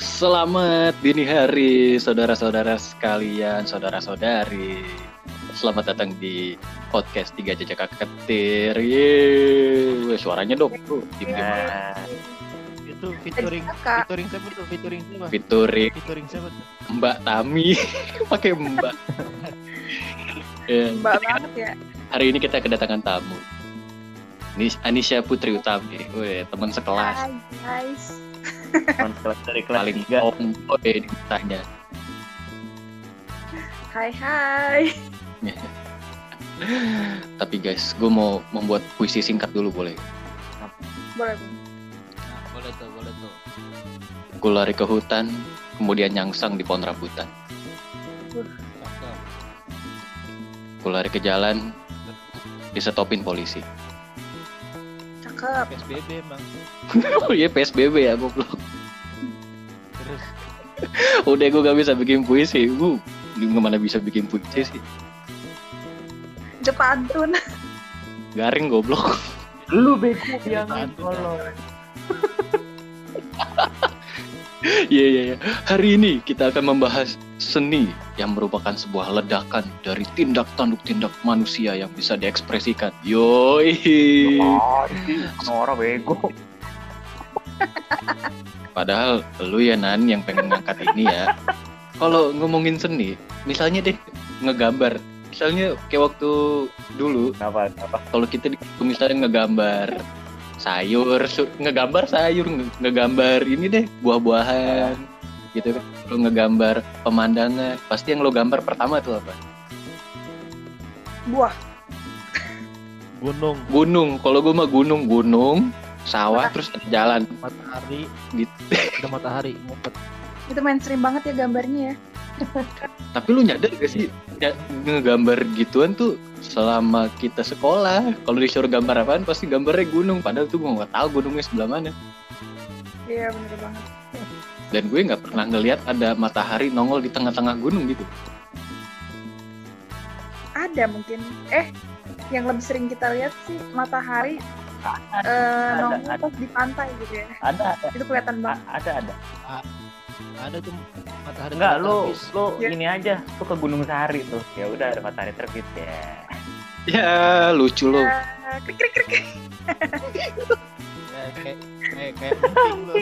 Selamat dini hari saudara-saudara sekalian, saudara-saudari. Selamat datang di podcast Tiga Jejak Ketir. Yeay, suaranya dong. Tuh, tim Ya, itu featuring featuring siapa tuh? Featuring siapa? Fiturik Featuring siapa tuh? Mbak Tami, pakai Mbak. Ya, Mbak banget ya. hari ini kita kedatangan tamu. Nis Anisha Putri Utami, Wih, teman sekelas. Hai guys. Teman kelas dari kelas Paling tiga. tomboy ditanya. Hai hai. Tapi guys, gue mau membuat puisi singkat dulu boleh? Boleh. Nah, boleh tuh, boleh tuh. Gue lari ke hutan, kemudian nyangsang di pohon rambutan. Cakep. Gue lari ke jalan, disetopin polisi. Cakep. PSBB emang. Oh iya PSBB ya goblok. Udah gue gak bisa bikin puisi. Gue gimana bisa bikin puisi sih? Jepantun. Garing goblok. lu bego yang Pantun, tolong. Iya iya iya. Hari ini kita akan membahas seni yang merupakan sebuah ledakan dari tindak tanduk tindak manusia yang bisa diekspresikan. Yoi. Oh, ini orang bego. Padahal lu ya Nan yang pengen ngangkat ini ya. Kalau ngomongin seni, misalnya deh ngegambar. Misalnya kayak waktu dulu Kenapa? Kenapa? kalau kita di- misalnya ngegambar sayur, su- ngegambar sayur, nge- ngegambar ini deh buah-buahan gitu kan. Kalau ngegambar pemandangan, pasti yang lo gambar pertama tuh apa? Buah. Gunung, Gunung. Kalau gue mah gunung, gunung, sawah, Mata- terus ada jalan. matahari, Gitu. ada matahari ngumpet. Itu mainstream banget ya gambarnya ya. Tapi lu nyadar gak sih ya, ngegambar gituan tuh selama kita sekolah kalau disuruh gambar apaan pasti gambarnya gunung padahal tuh gue nggak tahu gunungnya sebelah mana Iya bener banget. dan gue nggak pernah ngelihat ada matahari nongol di tengah-tengah gunung gitu Ada mungkin. Eh, yang lebih sering kita lihat sih matahari eh ada, ada. pas di pantai gitu ya. Ada, ada, Itu kelihatan banget. ada, ada. Ada tuh matahari. Enggak, lu habis. lu Ya. ini aja, lu ke Gunung Sahari tuh. Ya udah ada matahari terbit ya. ya lucu lo Ya, krik krik krik. Ya, kayak kayak kayak lu.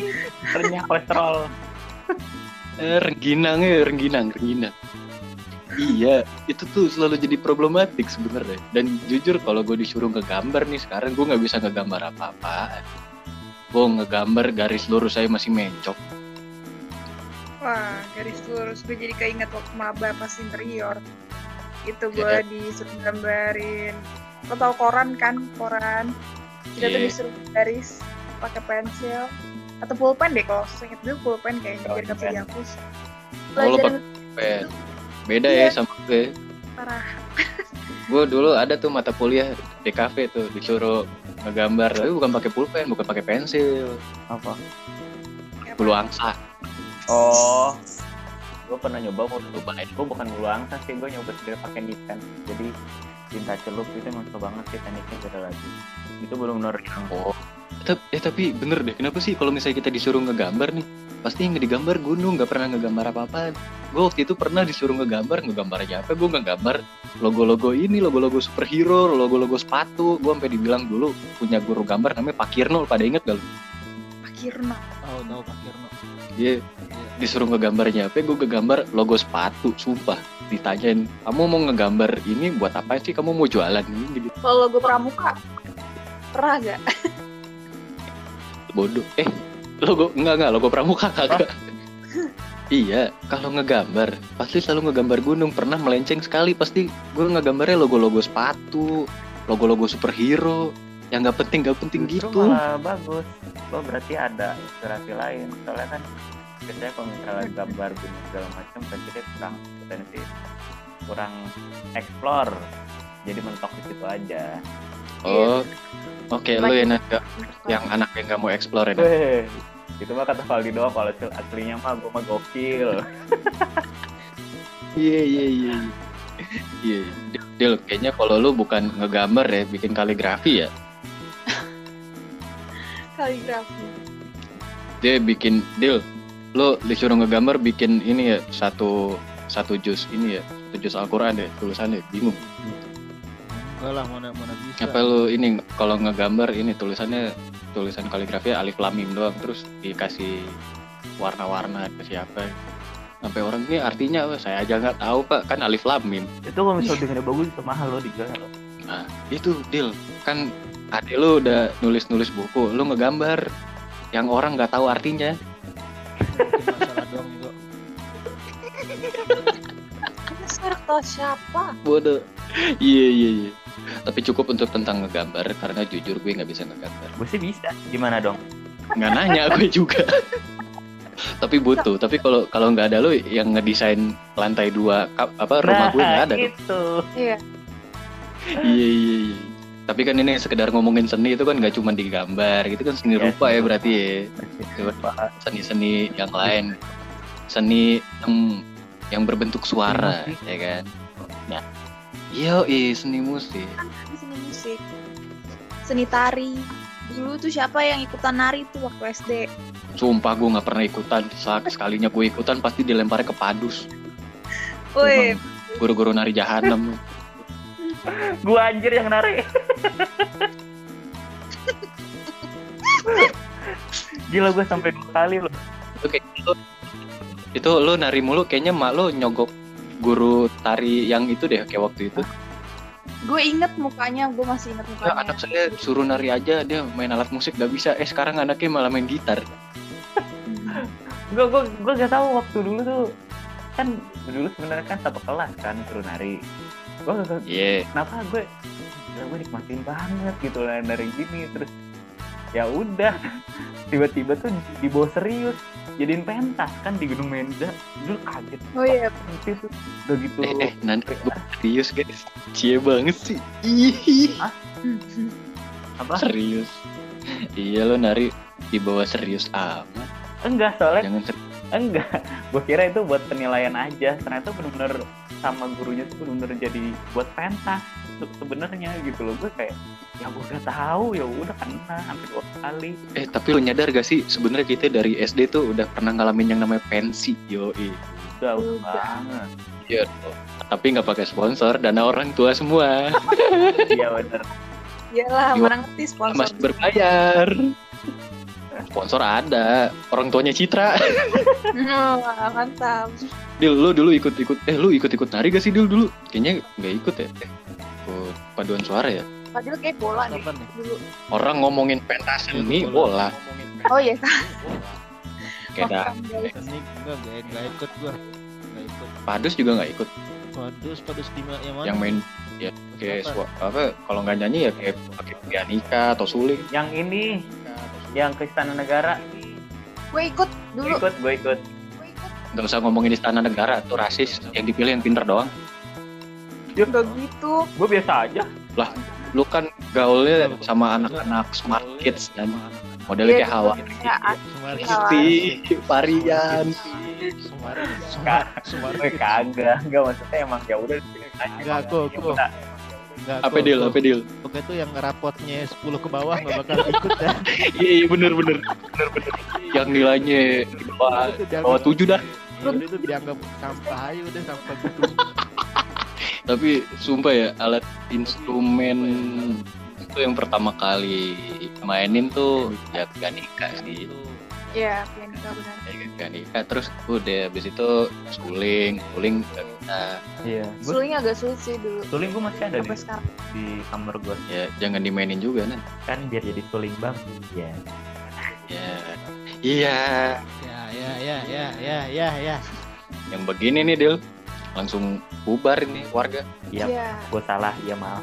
Renyah kolesterol. eh, rengginang ya rengginang rengginang iya itu tuh selalu jadi problematik sebenarnya dan jujur kalau gue disuruh ngegambar nih sekarang gue nggak bisa ngegambar apa-apa gue ngegambar garis lurus saya masih mencok Wah, garis lurus gue jadi keinget waktu maba pas interior. Itu gue Ya. disuruh gambarin. Lo tau koran kan? Koran. Kita tuh Iya. disuruh garis pakai pensil atau pulpen deh kalau seinget gue pulpen kayaknya Oh, biar gak bisa pulpen. dihapus. Oh, Pelajaran pen. Beda Iya. ya sama gue parah. gue dulu ada tuh mata kuliah di kafe tuh disuruh ngegambar tapi bukan pakai pulpen bukan pakai pensil Apa? Bulu angsa Oh, gue pernah nyoba mau cobain. Gue bukan bulu angsa sih, gue nyoba sendiri pakai nipen. Jadi cinta celup itu emang banget sih tekniknya beda lagi. Itu benar-benar yang oh eh tapi bener deh kenapa sih kalau misalnya kita disuruh ngegambar nih pasti yang digambar gunung nggak pernah ngegambar apa-apa. Gue waktu itu pernah disuruh ngegambar ngegambar aja apa? Gue ngegambar logo-logo ini logo-logo superhero logo-logo sepatu. Gue sampai dibilang dulu punya guru gambar namanya Pak Kirno pada inget gak lu? Pak Kirno. Oh, tahu Pak Kirno. dia disuruh ngegambarnya apa? Gue ngegambar logo sepatu sumpah. Ditanyain kamu mau ngegambar ini buat apa sih? Kamu mau jualan ini? Gitu. Kalau logo pramuka pernah gak? bodoh eh logo enggak enggak logo pramuka kagak iya kalau ngegambar pasti selalu ngegambar gunung pernah melenceng sekali pasti gue ngegambarnya logo-logo sepatu logo-logo superhero yang nggak penting nggak penting Justru gitu malah bagus. Lo berarti ada inspirasi lain. Soalnya kan biasanya kalau misalnya gambar gunung segala macam, berarti dia kurang potensi, kurang explore. Jadi mentok di situ aja. Oh oke lo ya Nat, nggak- yang anak yang nggak mau explore ya itu mah kata Valdi doang kalau asli- aslinya mah gue mah gokil. iya iya iya. Iya Del kayaknya kalau lu bukan ngegambar ya bikin kaligrafi ya? Kaligrafi. dia bikin deal lo disuruh ngegambar bikin ini ya satu satu jus ini ya satu jus Al-Quran deh tulisannya bingung enggak lah mana mana bisa. Apa lo ini kalau ngegambar ini tulisannya tulisan kaligrafi alif lam mim doang terus dikasih warna-warna ke siapa. Sampai orang ini artinya apa? Saya aja nggak tahu pak. Kan alif lam mim. Itu kalau misalnya bikinnya bagus itu mahal loh dijual. Loh nah itu deal. Kan adik lu udah nulis-nulis buku lu ngegambar yang orang nggak tahu artinya. Masalah doang juga Sekarang tau siapa? bodoh. Iya iya iya tapi cukup untuk tentang ngegambar karena jujur gue nggak bisa ngegambar. Gue sih bisa. Gimana dong? Nggak nanya gue juga. Tapi butuh. Tapi kalau kalau nggak ada lo yang ngedesain lantai dua apa rumah gue nggak ada tuh. itu Iya. iya iya iya. Tapi kan ini sekedar ngomongin seni itu kan nggak cuma digambar gitu kan seni Iya, rupa ya berarti ya. Coba seni-seni yang lain. Seni yang yang berbentuk suara ya kan? Nah iya seni musik. Seni musik. Seni tari. Dulu tuh siapa yang ikutan nari tuh waktu SD? sumpah gue nggak pernah ikutan. Sak- sekalinya gue ikutan pasti dilemparnya ke padus. Woi, guru-guru nari jahanam. Gue anjir yang narik gila gue sampai dua kali loh. Itu kayak gitu itu lo nari mulu kayaknya mak lo nyogok guru tari yang itu deh kayak waktu itu. Gue inget mukanya, gue masih inget ya, mukanya. anak saya suruh nari aja dia main alat musik gak bisa. Eh sekarang anaknya malah main gitar. Gue gue gue gak tahu waktu dulu tuh kan dulu sebenarnya kan satu kelas kan suruh nari. Gue gak iya. kenapa gue gila gue nikmatin banget gitu lah dari gini. Terus ya udah tiba-tiba tuh dibawa serius jadiin pentas kan di gedung Menza dulu kaget. Oh iya, nanti tuh udah gitu. Eh, eh nanti gue serius guys. Cie banget sih. Ih, apa? Serius. Iya lo nari. Di bawah serius amat. Enggak soalnya jangan serius enggak. Gue kira itu buat penilaian aja. Ternyata bener-bener sama gurunya tuh bener-bener jadi buat pentas sebenarnya gitu loh. Gue kayak ya gue gak tahu ya udah kena hampir dua kali. Eh tapi lo nyadar gak sih sebenarnya kita dari SD tuh udah pernah ngalamin yang namanya pensi yo udah udah. Udah. banget. Iya tapi nggak pakai sponsor dana orang tua semua. Iya bener. Iyalah, Iya. mana ngerti sponsor. masih berbayar. Sponsor ada orang tuanya Citra. Wah, mantap. Dil lu dulu ikut ikut eh lu ikut ikut nari gak sih Dil dulu? Kayaknya nggak ikut ya ikut paduan suara ya Padahal kayak bola Kapan nih? dulu. orang ngomongin pentas seni bola Oh iya, kayak. Seni enggak enggak ikut gua. Enggak ikut. padus juga nggak ikut Padus padus lima yang mana? yang main ya kayak sua- apa kalau nggak nyanyi ya kayak pakai pianika atau suling yang ini yang ke istana negara Gue ikut dulu. ikut gue ikut Gue ikut. nggak usah ngomongin istana negara tuh rasis yang dipilih yang pinter doang Udah gitu. gue biasa aja. Lu kan gaulnya sama anak-anak smart kids dan modelnya kayak hawa. Ya. Putih, varian. Sumari. Kagak enggak maksudnya emang ya udah Enggak, aku, aku. Enggak, apa deal apa deal? Pokoknya tuh yang rapotnya 10 ke bawah nggak bakal ikut dah. iya iya bener bener. Bener bener. Yang nilainya di bawah. Bawah tujuh dah. Ya udah itu dianggap sampah aja udah sampah gitu. tapi sumpah ya alat instrumen itu yang pertama kali mainin tuh ya pianika sih. Iya, pianika benar. ya, pianika terus udah habis itu suling suling bisa iya. Suling agak sulit sih dulu. suling gue masih ada Sampai di, sekarang. di kamar gue ya jangan dimainin juga nan. Kan biar jadi suling bang. Ya ya. Iya. Ya ya ya ya ya ya ya. yang begini nih Dil langsung bubar ini warga. Iya. Iya. gue salah ya maaf.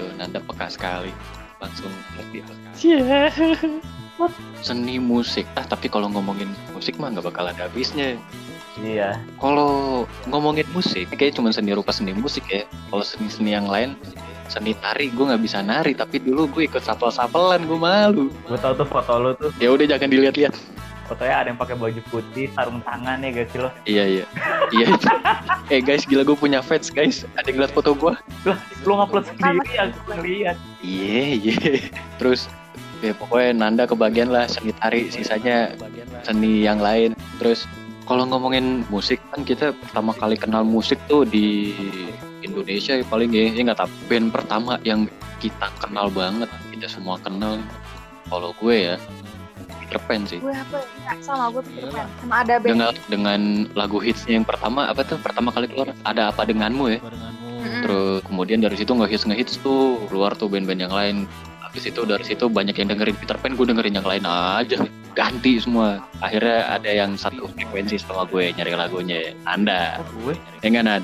Tuh nanda peka sekali. Langsung ngerti Iya. seni musik. Ah tapi kalau ngomongin musik mah nggak bakal ada habisnya. Iya. Kalau ngomongin musik kayak cuma seni rupa seni musik ya. Kalau seni-seni yang lain seni tari gue nggak bisa nari. Tapi dulu gue ikut sapel-sapelan gue malu. Gue tau tuh foto lo tuh. Ya udah jangan dilihat-lihat fotonya ada yang pakai baju putih sarung tangan ya guys sih lo. Iya iya. Iya. Eh guys gila gue punya fans guys. Ada yang lihat foto gue lah lo ngupload sendiri aku ngeliat iya iya. Terus ya pokoknya Nanda kebagian lah seni tari sisanya seni yang lain. Terus kalau ngomongin musik kan kita pertama kali kenal musik tuh di Indonesia ya paling ya, ya nggak tahu band pertama yang kita kenal banget kita semua kenal. Kalau gue ya Peter Pan sih. Gue apa? Ya sama gue Peter Pan sama ada band. Dengan dengan lagu hitsnya yang pertama apa tuh? Pertama kali keluar ada apa denganmu ya. Barenganmu Mm-mm. terus kemudian dari situ nggak hits nggak hits tuh. Keluar tuh band-band yang lain. Habis itu dari situ banyak yang dengerin. Peter Pan gue dengerin yang lain aja. Ganti semua. Akhirnya ada yang satu frekuensi sama gue nyari lagunya. Anda. Oh, gue? Ya nggak, Nan?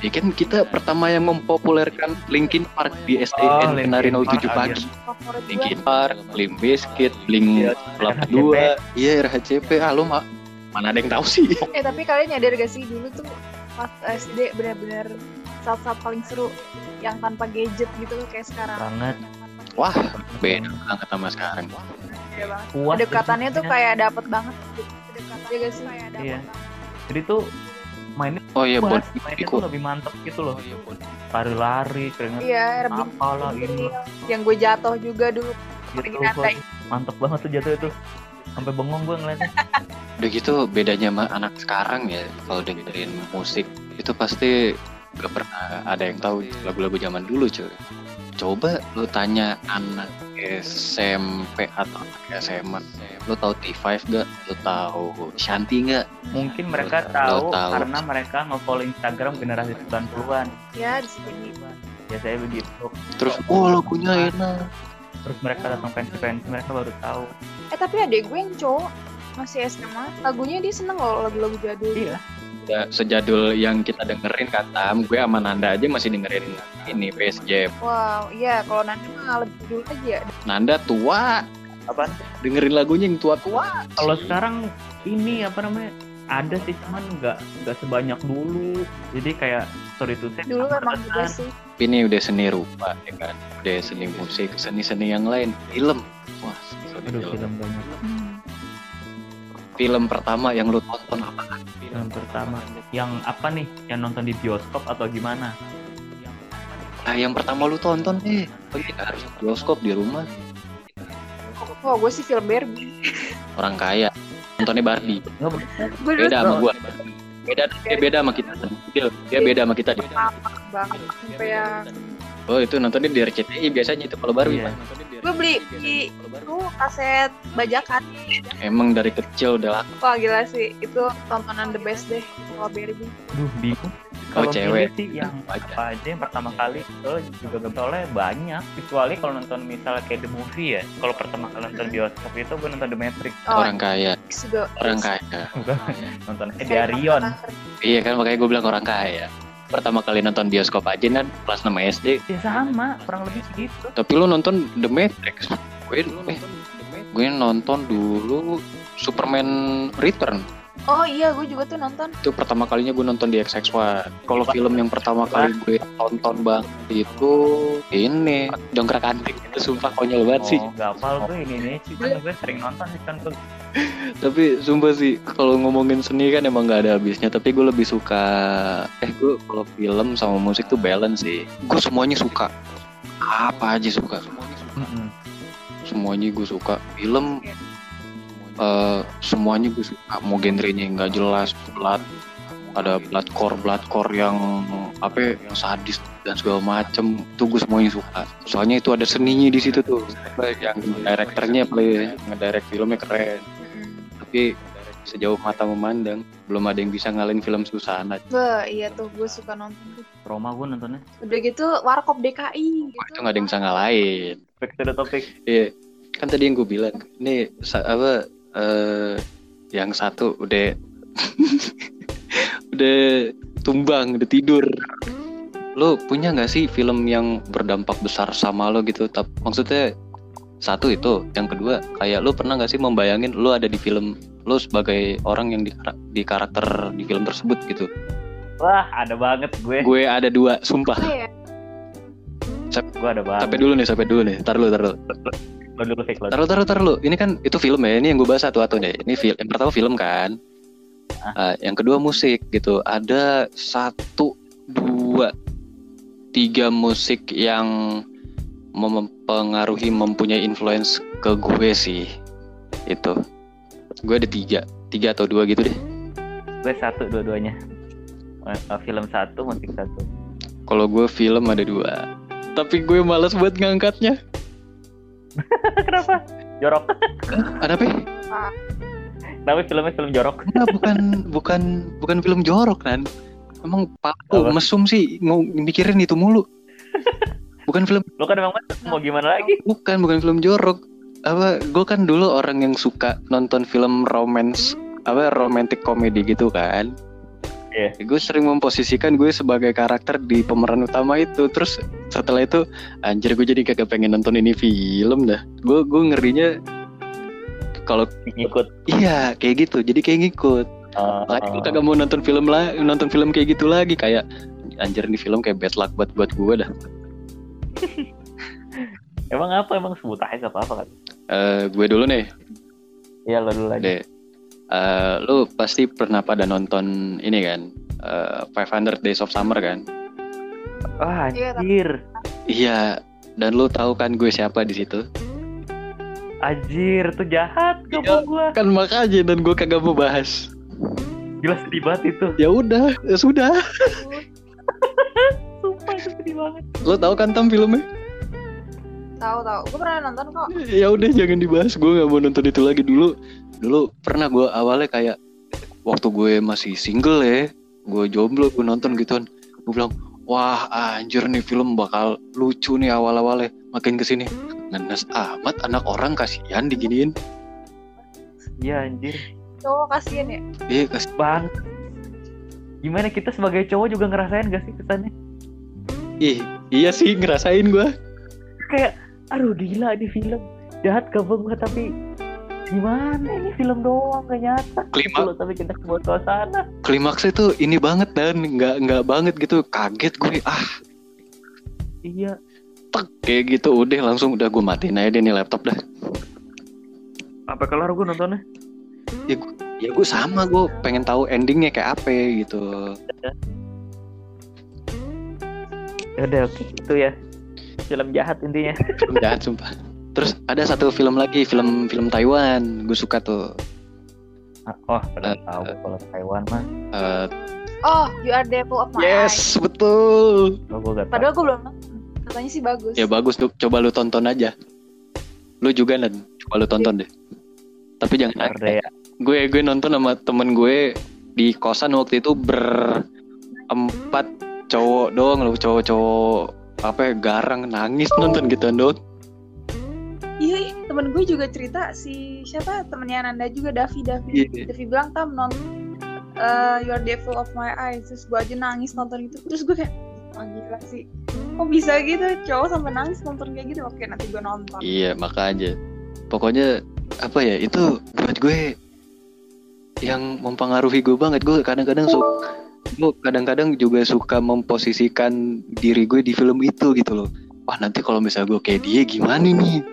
Ya kan kita pertama yang mempopulerkan Linkin Park di Oh, SDN Linkin Kenari 07 Park, pagi. favorit gue Linkin Park, Limp Bizkit, Blink Iya, 82, iya RHCP. Ah lu ma- mana ada yang tahu sih? eh tapi kalian nyadar gak sih dulu tuh pas SD benar-benar saat-saat paling seru yang tanpa gadget gitu kayak sekarang banget Wah, beda banget sama sekarang. Beda banget. kedekatannya tuh kayak dapet banget gitu. kedekatannya gak sih kayak dapet Iya. banget. jadi tuh mainnya Oh iya, Bon. kuat, mainnya tuh lebih mantep gitu loh. Lari-lari keringet iya apalah ini. yang gue jatuh juga dulu. Gitu mantep banget tuh jatuh itu. Sampai bengong gue ngeliatnya. Udah gitu bedanya sama anak sekarang ya kalau dengerin musik itu pasti gak pernah ada yang tahu lagu-lagu zaman dulu cuy. Coba lu tanya anak SMP atau anak SMA, lu tahu T5 gak? Lu tahu Shanti gak? mungkin mereka Lo tahu, tahu. karena mereka nge-follow Instagram generasi 90-an ya bisa jadi biasanya begitu. Terus, oh lagunya enak. terus mereka datang fancy-fancy mereka baru tahu. Eh tapi adek gue yang cowok masih SMA lagunya dia seneng loh lagu-lagu jadul. Iya Ya, sejadul yang kita dengerin kata, gue sama Nanda aja masih dengerin ini PSG. wow iya kalau nanti mah lebih dulu aja Nanda tua, apaan? Dengerin lagunya yang tua-tua. kalau sekarang ini apa namanya ada sih cuman nggak nggak sebanyak dulu. Jadi kayak sorry to say dulu emang juga sih. Tapi ini udah seni rupa ya kan? Udah seni musik seni-seni yang lain. Film. Wah seni aduh film. film banyak. Hmm. Film pertama yang lu tonton apa? Film pertama. Yang apa nih? Yang nonton di bioskop atau gimana? Nah yang pertama lu tonton deh oh iya harus bioskop di rumah. Oh gue sih film Barbie. Orang kaya. Nontonnya Barbie. Gue beda sama gua. Beda dia beda sama kita. Dia, dia beda sama kita dia. banget sampai yang oh itu nontonnya di RCTI biasanya itu kalau Barbie. Iya. Gue beli di itu kaset bajakan. Emang dari kecil udah laku. Wah gila sih. Itu tontonan the best deh kalau Barbie Duh bingung. Kalau kalau cewek. milih sih yang Baca. apa aja yang pertama kali soalnya juga gak soalnya banyak. Kecuali kalau nonton misalnya kayak the movie ya. Kalau pertama kali nonton bioskop itu gue nonton the Matrix. Oh orang kaya. Juga. Orang kaya. Bukan nonton Ediarion iya kan makanya gue bilang orang kaya pertama kali nonton bioskop aja kan kelas 6 SD ya sama. Kurang lebih segitu. Tapi lu nonton The Matrix. Gue eh, gue nonton dulu Superman Return. Oh iya gue juga tuh nonton Itu pertama kalinya gue nonton di XX1. Kalau film yang pertama kali gue tonton banget itu ini Dongkrak Antik. Itu sumpah konyol banget sih. oh gak hafal gue ini nih cuman gue sering nonton sih kan tuh Tapi sumpah sih kalau ngomongin seni kan emang gak ada habisnya. Tapi gue lebih suka eh gue kalau film sama musik tuh balance sih. Gue semuanya suka. Apa aja suka. Mm-mm. semuanya gue suka film eh semuanya gue suka mau genrenya yang nggak jelas blood ada bloodcore bloodcore yang apa ya, yang sadis dan segala macem. Itu gue semuanya suka. Soalnya itu ada seninya di situ tuh. Yang direkturnya play ngedirect filmnya keren. Tapi sejauh mata memandang belum ada yang bisa ngalahin film Susana. Bah, iya tuh gue suka nonton tuh. Roma gue nontonnya. Udah gitu Warkop DKI gitu. Wah, itu nggak ada yang bisa ngalahin. Back to the topic. Iya, kan tadi yang gue bilang, ini apa eh yang satu udah udah tumbang, udah tidur. Lo punya nggak sih film yang berdampak besar sama lo gitu? Tap, maksudnya satu itu, yang kedua kayak lo pernah nggak sih membayangin lo ada di film lo sebagai orang yang di, di karakter di film tersebut gitu? wah ada banget gue Gue ada dua, sumpah. Apa ya? gue ada banget Sampai dulu nih, sampai dulu nih. Tar dulu, tar dulu. Lo dulu fake lo Taruh, taruh, taruh lu. Ini kan itu film ya. Ini yang gue bahas satu-satu deh. Ini film. Yang pertama film kan. Ah, yang kedua musik gitu. Ada satu, dua, tiga musik yang mempengaruhi mempunyai influence ke gue sih itu gue ada tiga tiga atau dua gitu deh gue satu dua-duanya Eh, film satu musik satu kalau gue film ada dua tapi gue malas buat ngangkatnya kenapa? Jorok. Ada apa? Kenapa filmnya film jorok. Enggak, bukan bukan bukan film jorok kan emang paku Apa? mesum sih mau mikirin itu mulu. Bukan film lo kan emang mau gimana lagi? Bukan bukan film jorok. Apa gue kan dulu orang yang suka nonton film romance apa romantic comedy gitu kan Iya. gue sering memposisikan gue sebagai karakter di pemeran utama itu. Terus setelah itu anjir gue jadi kagak pengen nonton ini film dah. Gue gue ngerinya kalau ngikut. Iya kayak gitu. Jadi kayak ngikut. Eh, Makanya gue kagak mau nonton film lah, nonton film kayak gitu lagi. Kayak anjir nih film kayak bad luck buat buat gue dah. emang apa? Emang sebut aja gak apa-apa kan? Eh gue dulu nih, iya lo dulu aja Eh lu pasti pernah pada nonton ini kan, eh 500 Days of Summer kan? Wah Iya, anjir Iya. Dan lu tahu kan gue siapa di situ? anjir tuh jahat gak mau gua Kan makanya dan gue kagak mau bahas. gila sedih banget itu Ya udah, ya sudah. sumpah itu sedih banget Lu tahu kan tam filmnya? Tahu tahu gue pernah nonton kok Ya udah jangan dibahas. Gue nggak mau nonton itu lagi dulu. Dulu pernah gue awalnya kayak waktu gue masih single ya, gue jomblo gue nonton gituan. Gue bilang, wah anjir nih film bakal lucu nih awal-awalnya. Makin ke sini ngenes amat anak orang kasihan diginiin. iya anjir cowok kasian ya Iya kasih. bang gimana kita sebagai cowok juga ngerasain gak sih kesannya Ih, iya sih ngerasain gue. kayak aduh gila ini film. Jahat gak banget tapi gimana ini film doang gak nyata. Klima- Gitu loh, tapi kita bawah suasana. Klimaksnya tuh ini banget dan. Nggak nggak banget gitu. Kaget gue ah. Iya. Tek kayak gitu. Udah langsung udah gue matiin aja deh nih laptop dah. apa kelar gue nontonnya? Ya gue sama gue pengen tahu endingnya kayak apa gitu. Ya udah oke itu ya film jahat intinya. Film jahat sumpah. Terus ada satu film lagi film film Taiwan gue suka tuh. Ah, oh pada Eh, tahu kalau Taiwan mah. Eh, oh you are devil of my yes eyes betul. Oh, tahu padahal gue belum katanya sih bagus. Ya bagus tuh. Coba lu tonton aja. Lu juga nan coba lu tonton deh. Tapi jangan deh. ya. gue gue nonton sama temen gue di kosan waktu itu berempat cowok doang lu cowok-cowok apa ya, garang nangis nonton gitu dong iya ih, temen gue juga cerita si siapa? Temennya Nanda juga Davi. Davi Iya. Davi bilang tam nonton eh, you are devil of my eyes. Terus gue aja nangis nonton itu terus gue kayak oh gila sih. Kok bisa gitu? Cowok sampai nangis nonton kayak gitu? Oke nanti gue nonton. Iya makanya. Pokoknya apa ya itu buat gue yang mempengaruhi gue banget. Gue kadang-kadang suka gue kadang-kadang juga suka memposisikan diri gue di film itu gitu loh. Wah nanti kalau misalnya gue kayak dia gimana nih?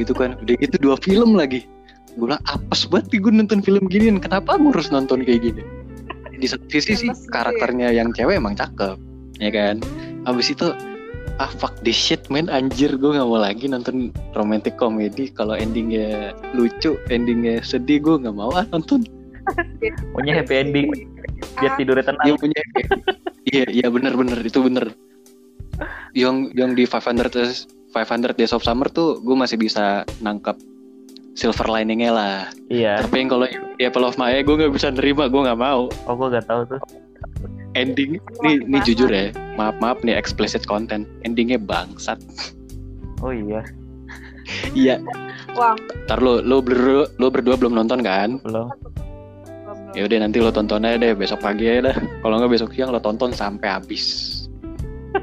Gitu kan. Udah gitu dua film lagi. Gue bilang apes banget gue nonton film ginian. Kenapa gue harus nonton kayak gini? Di satu sisi sih karakternya yang cewek emang cakep ya kan? Habis itu ah fuck this shit man. Anjir gue nggak mau lagi nonton romantic comedy. Kalau endingnya lucu endingnya sedih gue nggak mau. Ah nonton. Maunya happy ending biar tidurnya tenang dia punya iya iya bener bener itu bener. Yang yang di 500 days 500 days of summer tuh gue masih bisa nangkap silver liningnya lah. Iya. Tapi yang kalau di Apple of My Eye gue nggak bisa nerima gue nggak mau. Oh gue gak tahu tuh. Ending nih nih jujur ya maaf. maaf nih explicit content. Endingnya bangsat. Oh iya. Iya. Wah. Ntar lo lo berdua lo berdua belum nonton kan? Belum ya udah nanti lo tonton aja deh besok pagi aja dah. Kalau nggak besok siang lo tonton sampai habis.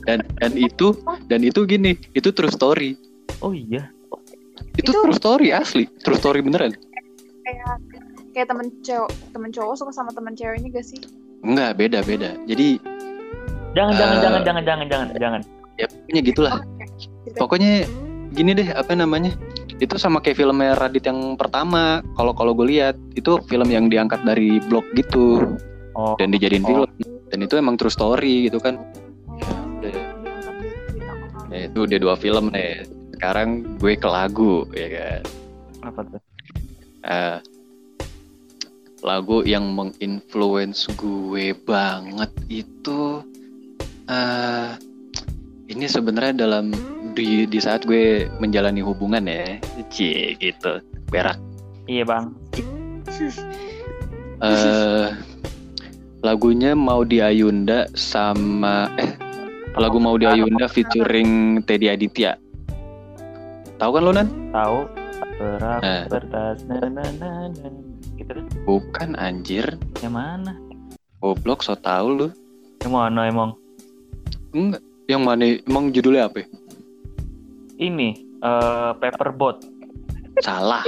Dan dan itu dan itu gini itu true story. Oh iya. Itu, Itu- true story asli. True story beneran. Kayak kayak temen cowok temen cowok suka sama temen ceweknya gak sih? Enggak beda beda. Jadi jangan jangan Eh. jangan jangan jangan jangan jangan. ya pokoknya gitulah. Cerita- pokoknya gini deh apa namanya itu sama kayak filmnya Radit yang pertama kalau kalau gue lihat itu film yang diangkat dari blog gitu. Oh. Dan dijadiin Oh. film dan itu emang true story gitu kan. Ya itu udah dua film nih sekarang gue ke lagu ya kan. Apa tuh? Eh, lagu yang menginfluence gue banget itu eh ini sebenarnya dalam di di saat gue menjalani hubungan ya cie gitu berak. Iya bang. Eh lagunya mau di Ayunda sama eh lagu mau di Ayunda featuring Teddy Aditya. Tahu kan lo nan tahu. Berak Eh. bertas na na na na. Gitu. Deh bukan anjir. Yang mana? Goblok so tau lu. Yang mana emang? Enggak yang mana emang judulnya apa? Ya? ini eh paperboat. Salah.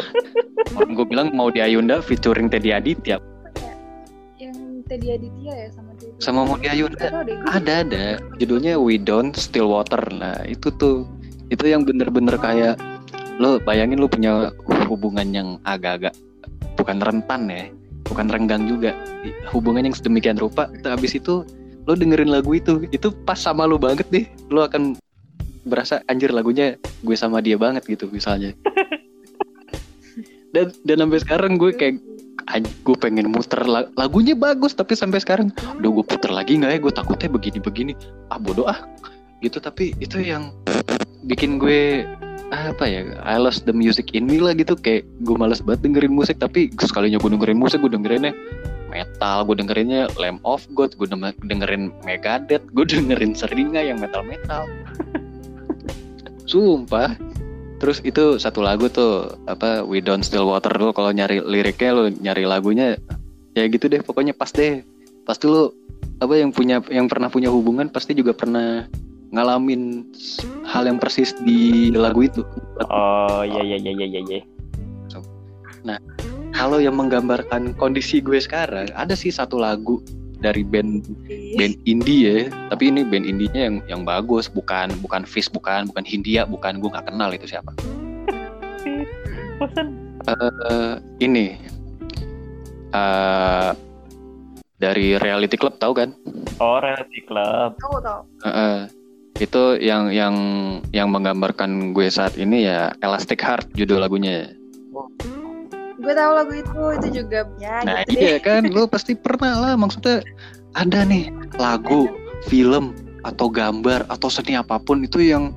Gue bilang mau di Ayunda featuring Teddy Aditya. Ya? Yang Teddy Aditya ya sama Teddy. sama mau di Ayunda ada ada judulnya We Don't Still Water. Nah itu tuh itu yang bener-bener kayak lo bayangin lo punya hubungan yang agak-agak bukan rentan ya bukan renggang juga. Hubungan yang sedemikian rupa. Habis itu lo dengerin lagu itu. Itu pas sama lo banget deh lo akan berasa anjir lagunya gue sama dia banget gitu misalnya. Dan dan sampai sekarang gue kayak "Anj- gue pengen muter la- lagunya bagus tapi sampai sekarang udah gue puter lagi nggak ya? Gue takutnya begini begini ah bodoh ah. Gitu tapi itu yang bikin gue apa ya I lost the music in me lah gitu. Kayak gue males banget dengerin musik tapi sekalinya gue dengerin musik gue dengerinnya metal gue dengerinnya Lamb of God gue dengerin Megadeth gue dengerin Seringa yang metal metal sumpah. Terus itu satu lagu tuh apa We Don't Still Water lo kalau nyari liriknya lo nyari lagunya ya gitu deh pokoknya pas deh. Pasti lo apa yang punya yang pernah punya hubungan pasti juga pernah ngalamin hal yang persis di lagu itu. Oh iya iya iya iya iya kalau yang menggambarkan kondisi gue sekarang ada sih satu lagu dari band band indie ya. Tapi ini band indinya yang yang bagus. Bukan bukan Fish bukan bukan Hindia bukan gue nggak kenal itu siapa. Eh, ini. Eh dari Reality Club tahu kan? Oh reality club. Tahu tau. Heeh. itu yang yang yang menggambarkan gue saat ini ya Elastic Heart judul lagunya Gue tahu lagu itu, itu juga ya nah gitu deh. iya kan lo pasti pernah lah maksudnya ada nih lagu film atau gambar atau seni apa pun itu yang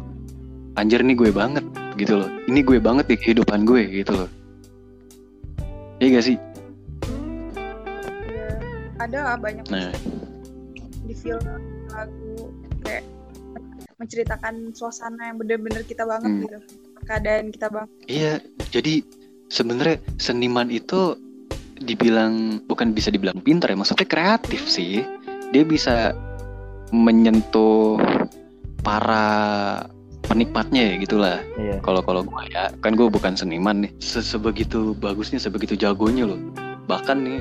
anjir nih gue banget gitu loh ini gue banget di kehidupan gue gitu loh iya gak sih Iya. Ada lah banyak nah di film lagu kayak menceritakan suasana yang bener-bener kita banget Hmm. gitu. Keadaan kita banget. Iya, jadi sebenarnya seniman itu dibilang bukan bisa dibilang pintar ya, maksudnya kreatif sih. Dia bisa menyentuh para penikmatnya ya gitulah. iya Kalau kalau gue ya, kan gue bukan seniman nih. Se- Sebegitu bagusnya, sebegitu jagonya loh. Bahkan nih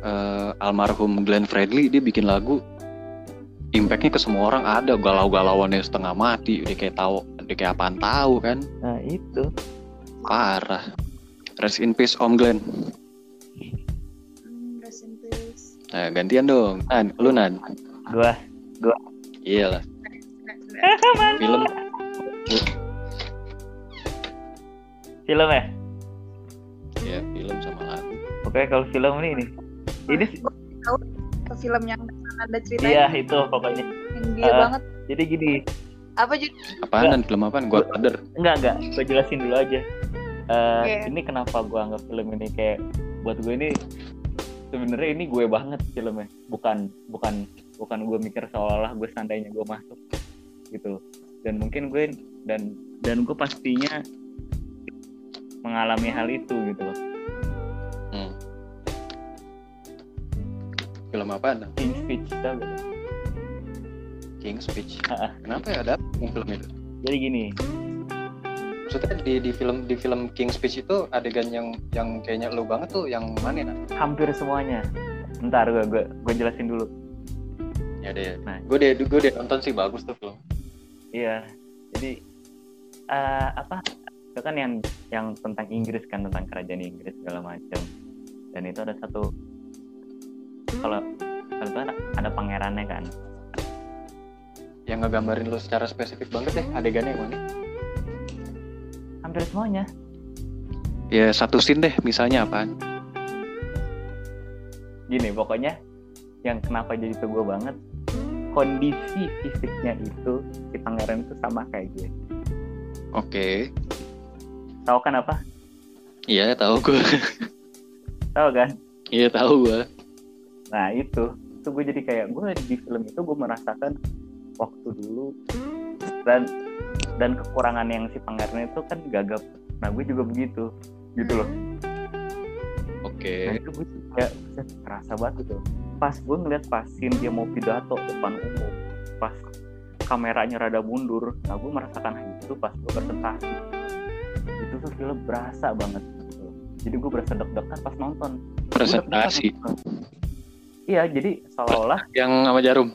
eh, almarhum Glenn Fredly dia bikin lagu impactnya ke semua orang ada galau-galauannya setengah mati udah kayak tahu udah kayak apaan tahu kan nah itu Parah. Rest in peace Om Glenn. Hmm, rest in peace. Nah, gantian dong. Nan, lu Nan. gua Iya lah. Film. film ya Ya, film sama lagu. pokoknya kalau film ini ini ini sih- Ke film yang ada ceritanya iya itu pokoknya yang dia Ah. banget. jadi gini Apa juga? Apaan Nan? Film apaan? Gua Father. enggak enggak gue jelasin dulu aja Eh, Oke. ini kenapa gue anggap film ini kayak buat gue ini sebenarnya ini gue banget filmnya bukan bukan bukan gue mikir seolah-olah gue seandainya gue masuk gitu dan mungkin gue dan dan gue pastinya mengalami hal itu gitu loh Hmm. Film apaan? Nan? King Speech tau gak? King's Speech. Kenapa ya ada apa film itu? jadi gini Maksudnya di di film di film King's Speech itu adegan yang yang kayaknya lu banget tuh yang mana Nan? hampir semuanya ntar gue gue gue jelasin dulu Ya deh. Nah. Gue deh gue deh nonton sih bagus tuh film. Iya, jadi eh, apa? Itu kan yang yang tentang Inggris kan tentang kerajaan Inggris segala macam. Dan itu ada satu kalau kalau itu ada, ada pangerannya kan. yang ngegambarin lo secara spesifik banget deh adegannya yang mana hampir semuanya ya satu scene deh misalnya apaan? Gini pokoknya yang kenapa jadi ke gue banget kondisi fisiknya itu si pangeran itu sama kayak gue. Oke. Tahu kan apa? Iya tahu gue tahu kan? Iya tahu gue nah itu itu gue jadi kayak gue di film itu gue merasakan waktu dulu dan dan kekurangan yang si pangeran itu kan gagap. Nah gue juga begitu gitu loh. Oke. Nah itu gue kayak kerasa banget gitu. Pas gue ngeliat pasin dia mau pidato depan umum pas kameranya rada mundur nah gue merasakan hal itu pas gue presentasi. Itu tuh film berasa banget gitu. jadi gue berasa deg-degan pas nonton. Presentasi. iya jadi seolah-olah yang sama jarum.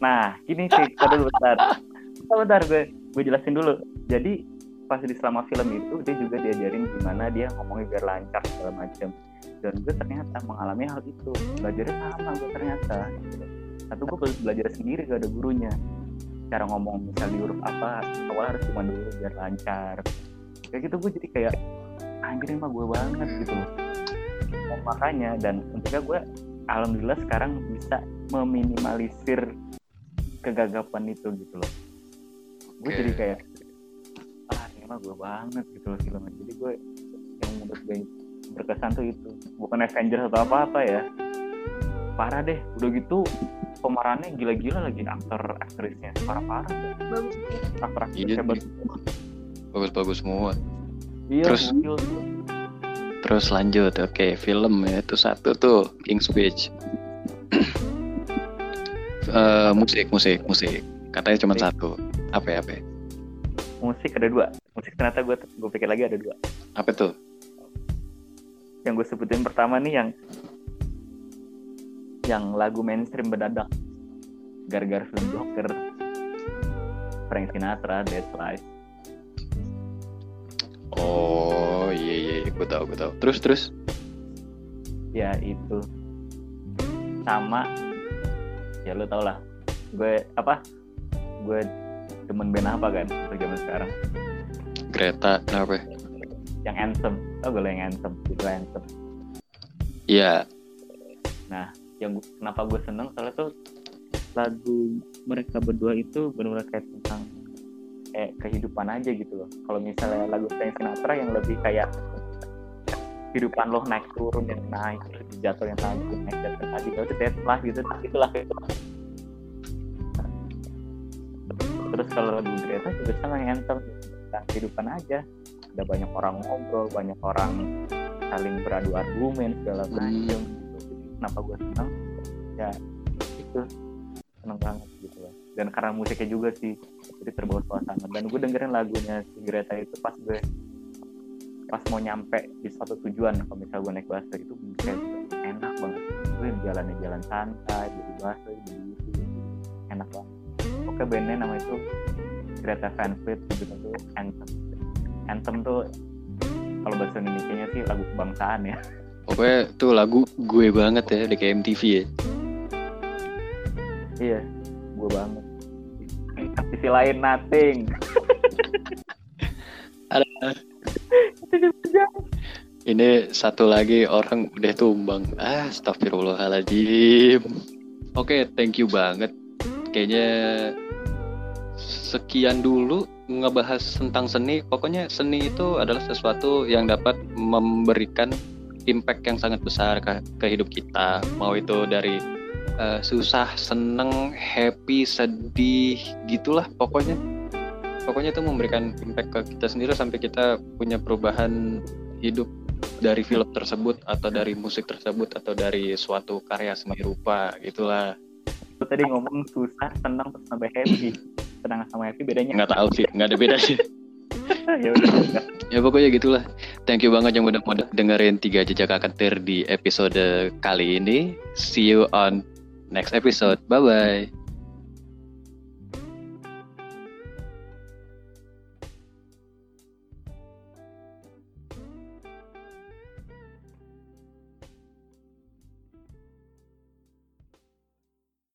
Nah, gini sih, dulu bentar. Bentar, gue, gue jelasin dulu. Jadi, pas di selama film itu, dia juga diajarin gimana dia ngomongnya biar lancar, segala macem. Dan gue ternyata mengalami hal itu. Belajarnya sama gue ternyata. Gitu. Tapi gue bela- belajar sendiri, gak ada gurunya. Cara ngomong misalnya huruf apa, awal harus cuma dulu biar lancar. Kayak gitu gue jadi kayak, anjir mah gue banget gitu loh. Makanya, dan untungnya gue alhamdulillah sekarang bisa meminimalisir kegagapan itu gitu loh gue jadi kayak ah ini mah gue banget gitu loh filmnya. Jadi gue yang menurut gue berkesan tuh itu. Bukan Avengers atau apa apa ya. Parah deh udah gitu pemerannya gila-gila lagi aktor aktrisnya. Parah-parah. Bagus. Aktor Iya, aktrisnya bagus bagus-bagus semua. Iya Terus? terus lanjut oke film ya itu satu tuh King's Speech. Eh, musik musik musik. Katanya cuma satu apa ya apa ya? musik ada dua. Musik ternyata gue gue pikir lagi ada dua. Apa tuh? Yang gue sebutin pertama nih yang yang lagu mainstream mendadak gara-gara film Joker. Frank Sinatra That's Life oh iya iya iya. Gue tahu gue tahu. Terus terus? Ya itu. Sama. Ya lo tau lah. Gue apa? Gue demen band apa kan untuk zaman sekarang Greta kenapa yang Anthem tau gue yang Anthem itu Anthem iya yang gua- kenapa gue seneng soalnya tuh lagu mereka berdua itu benar-benar kayak tentang kayak kehidupan aja gitu loh kalau misalnya lagu Frank Sinatra yang lebih kayak kehidupan lo naik turun yang naik jatuh yang naik naik jatuh tadi itu life gitu itulah kayak terus kalau lagu Greta juga sama anthem tentang kehidupan aja. Ada banyak orang ngobrol banyak orang saling beradu argumen segala Hmm. macam gitu. Jadi kenapa gue senang? Ya itu. Seneng banget gitu loh dan karena musiknya juga sih jadi terbawa suasana. Dan gue dengerin lagunya si Greta itu pas gue pas mau nyampe di suatu tujuan. Kalau misalnya gue naik busway itu kayak enak banget. Gue jalannya jalan santai jadi busway jadi itu enak banget oke bandnya nama itu Greta Van Fleet judulnya tuh Anthem. Anthem tuh kalau bahasa Indonesia sih lagu kebangsaan ya. Pokoknya tuh lagu gue banget ya di kayak MTV ya. Iya gue banget. Sisi lain nothing. Ada. ini satu lagi orang udah tumbang. Ah astagfirullahaladzim. Oke thank you banget kayaknya sekian dulu ngebahas tentang seni. Pokoknya seni itu adalah sesuatu yang dapat memberikan impact yang sangat besar ke, ke hidup kita. Mau itu dari eh, susah seneng happy sedih gitulah pokoknya. Pokoknya itu memberikan impact ke kita sendiri sampai kita punya perubahan hidup dari film tersebut atau dari musik tersebut atau dari suatu karya seni rupa gitulah Lu tadi ngomong susah senang terus sampai happy. Senang sama happy bedanya. Nggak tahu sih nggak ada bedanya ya udah ya pokoknya gitulah. Thank you banget yang udah mau dengerin tiga jejak akatir di episode kali ini. See you on next episode. Bye bye